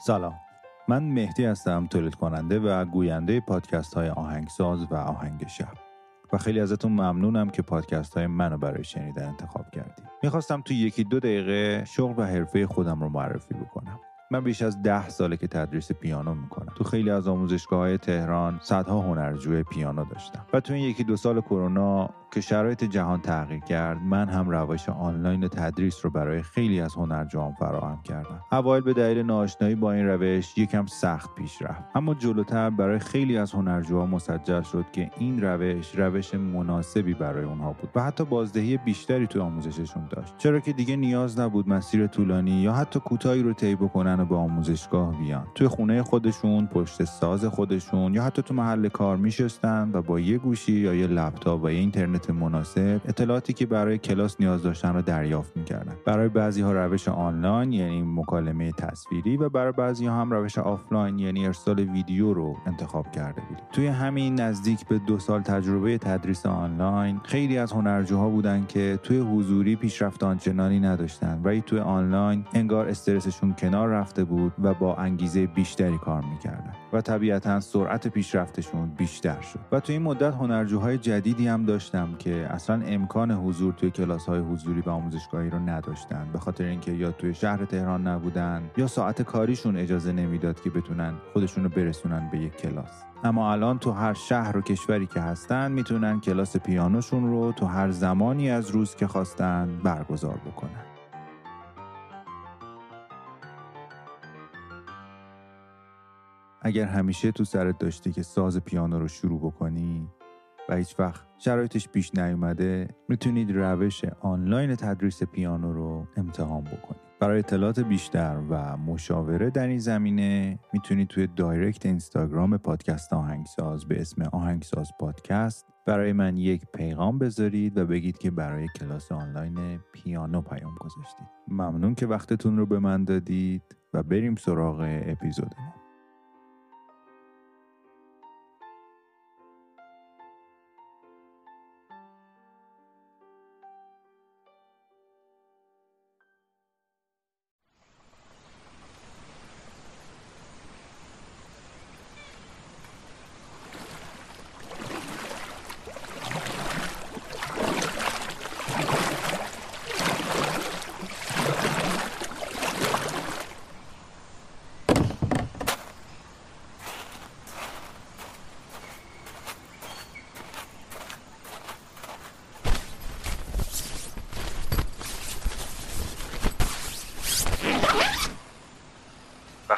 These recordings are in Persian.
سلام. من مهدی هستم تولید کننده و گوینده پادکست های آهنگساز و آهنگ شب. و خیلی ازتون ممنونم که پادکست های منو برای شنیدن انتخاب کردید می‌خواستم تو یکی دو دقیقه شغل و حرفه خودم رو معرفی بکنم. من بیش از ده ساله که تدریس پیانو می‌کنم. تو خیلی از آموزشگاه های تهران صدها هنرجوی پیانو داشتم. و تو این یکی دو سال کرونا که شرایط جهان تغییر کرد من هم روش آنلاین تدریس رو برای خیلی از هنرجوان فراهم کردم. اوایل به دلیل ناآشنایی با این روش یکم سخت پیش رفت. اما جلوتر برای خیلی از هنرجوها مسجل شد که این روش روش مناسبی برای اونها بود و حتی بازدهی بیشتری تو آموزششون داشت. چرا که دیگه نیاز نبود مسیر طولانی یا حتی کوتاهی رو طی بکنن و به آموزشگاه بیان. توی خونه خودشون پشت ساز خودشون یا حتی تو محل کار میشستن و با یه گوشی یا یه لپتاپ و یه اینترنت مناسب اطلاعاتی که برای کلاس نیاز داشتن رو دریافت می‌کردن. برای بعضی ها روش آنلاین یعنی مکالمه تصویری و برای بعضی ها هم روش آفلاین یعنی ارسال ویدیو رو انتخاب کرده بودیم. توی همین نزدیک به دو سال تجربه تدریس آنلاین خیلی از هنرجوها بودن که توی حضوری پیشرفت آنچنانی نداشتن. ولی توی آنلاین انگار استرسشون کنار رفته بود و با انگیزه بیشتری کار می‌کردن. و طبیعتا سرعت پیشرفتشون بیشتر شد. و توی این مدت هنرجوهای جدیدی هم داشتم که اصلا امکان حضور توی کلاس های حضوری و آموزشگاهی رو نداشتن. به خاطر اینکه یا توی شهر تهران نبودن یا ساعت کاریشون اجازه نمی‌داد که بتونن خودشون رو برسونن به یک کلاس. اما الان تو هر شهر و کشوری که هستن می‌تونن کلاس پیانوشون رو تو هر زمانی از روز که خواستن برگزار بکنن. اگر همیشه تو سرت داشتی که ساز پیانو رو شروع بکنی و هیچ وقت شرایطش پیش نیومده می‌تونید روش آنلاین تدریس پیانو رو امتحان بکنید برای اطلاعات بیشتر و مشاوره در این زمینه می‌تونید توی دایرکت اینستاگرام پادکست آهنگساز به اسم آهنگساز پادکست برای من یک پیغام بذارید و بگید که برای کلاس آنلاین پیانو پیام گذاشتید. ممنون که وقتتون رو به من دادید و بریم سراغ اپیزودمون.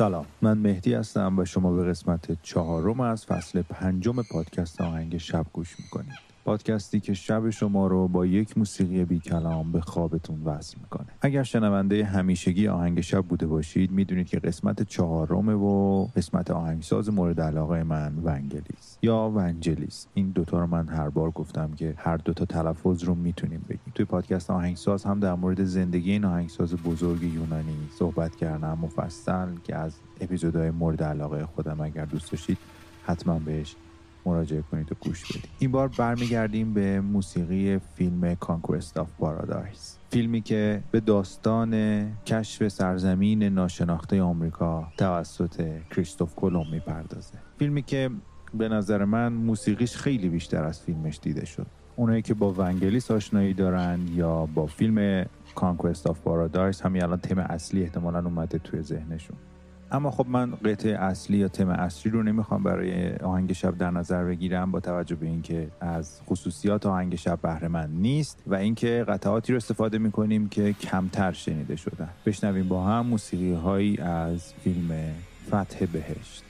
سلام. من مهدی هستم و شما به قسمت چهارم از فصل پنجم پادکست آهنگ شب گوش می‌کنید. پادکستی که شب شما رو با یک موسیقی بی کلام به خوابتون وصل می‌کنه. اگر شنونده همیشگی آهنگ شب بوده باشید می‌دونید که قسمت چهارمه و قسمت آهنگساز مورد علاقه من ونگلیس یا ونجلیس. این دوتا رو من هر بار گفتم که هر دوتا تلفظ رو می‌تونیم بگیم. توی پادکست آهنگساز هم در مورد زندگی این آهنگساز بزرگ یونانی صحبت کردم. مفصل که از اپیزودهای مورد علاقه خودم اگر دوست داشتید حتما بهش مراجعه کنید و گوش بدید. این بار برمیگردیم به موسیقی فیلم Conquest of Paradise فیلمی که به داستان کشف سرزمین ناشناخته آمریکا توسط کریستوف کلمب می‌پردازه. فیلمی که به نظر من موسیقیش خیلی بیشتر از فیلمش دیده شد. اونایی که با ونگلیس آشنایی دارن یا با فیلم کانکوست آف پارادایس همین الان تم اصلی احتمالا اومده توی ذهنشون. اما خب من قطعه اصلی یا تم اصلی رو نمی‌خوام برای آهنگ شب در نظر بگیرم با توجه به اینکه از خصوصیات آهنگ شب بهره من نیست و اینکه قطعاتی رو استفاده می‌کنیم که کمتر شنیده شدن. بشنویم با هم موسیقی هایی از فیلم فتح بهشت.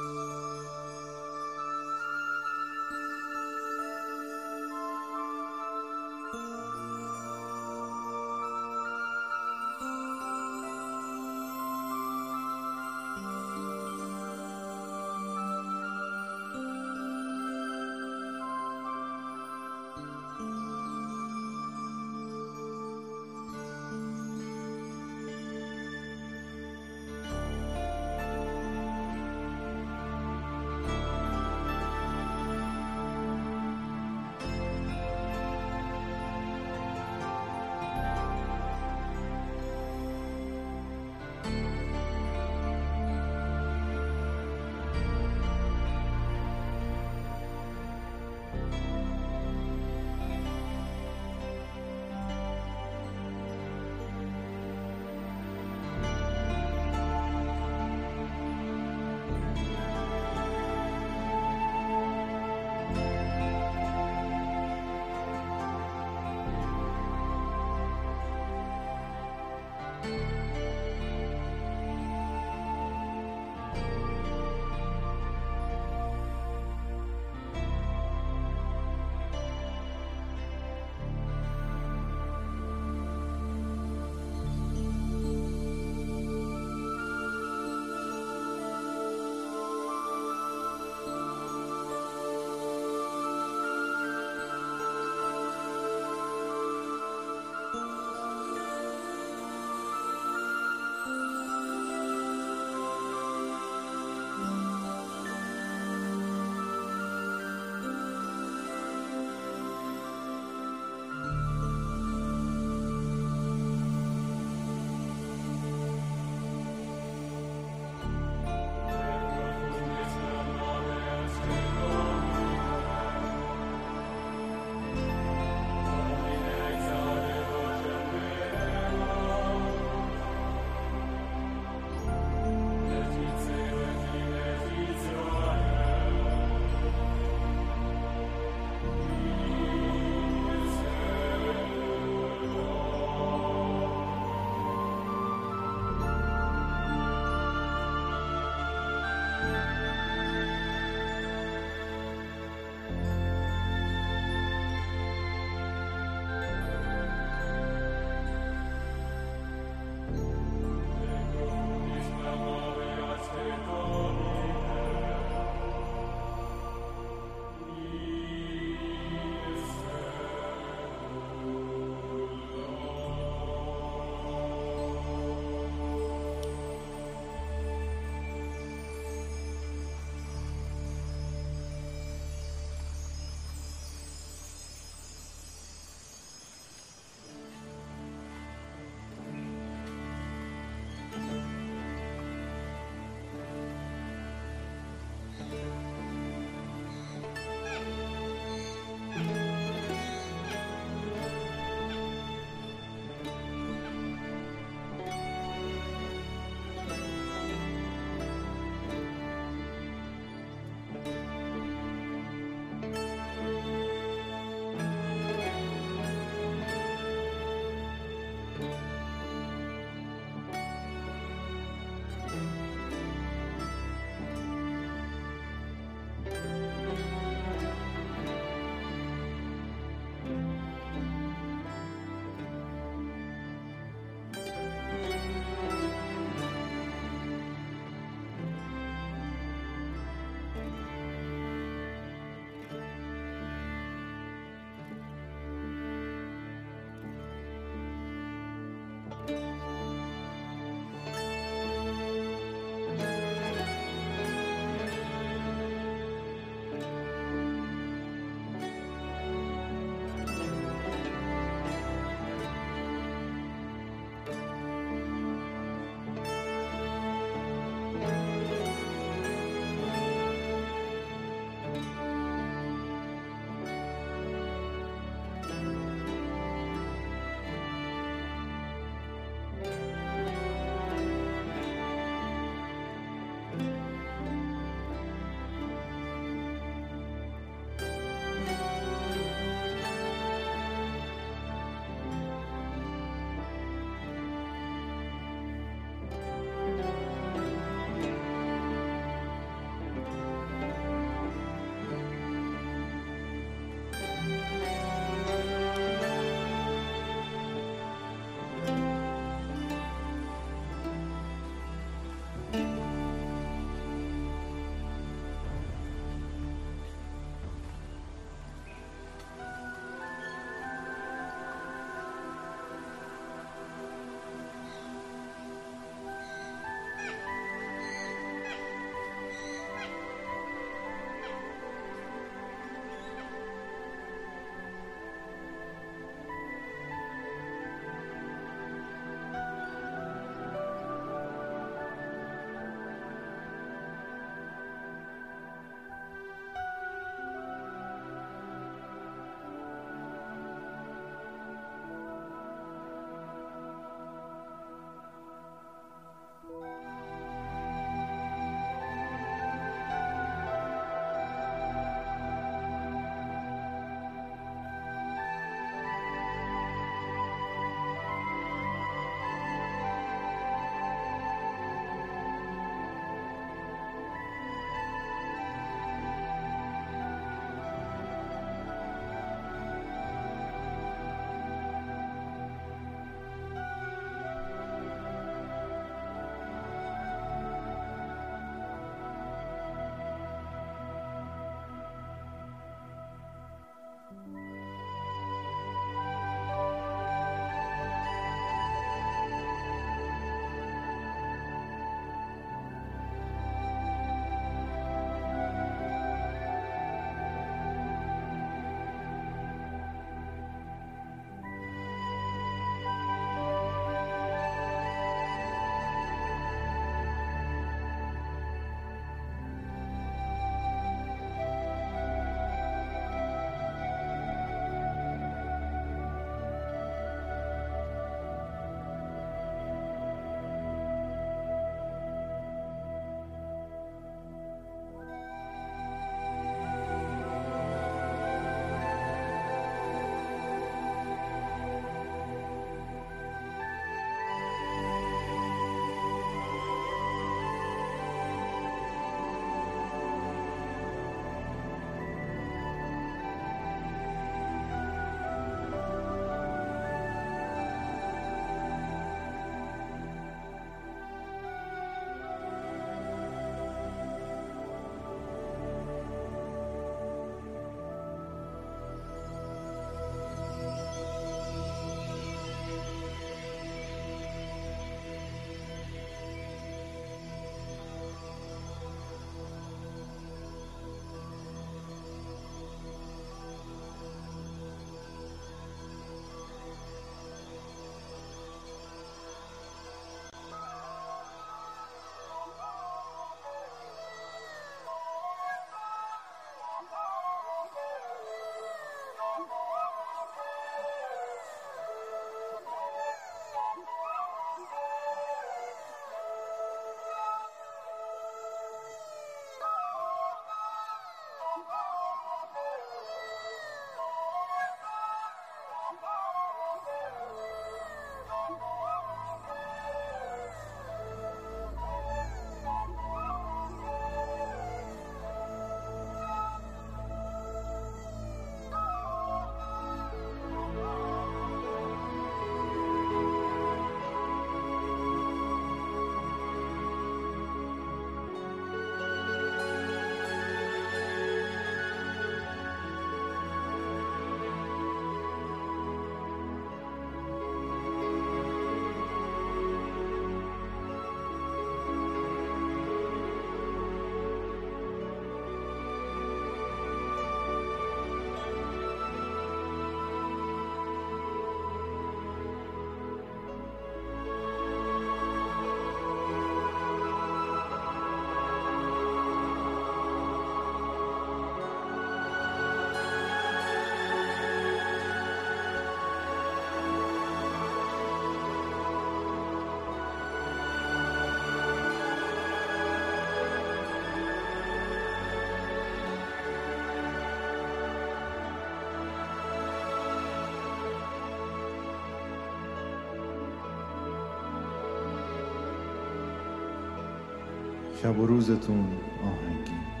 شب و روزتون آهنگین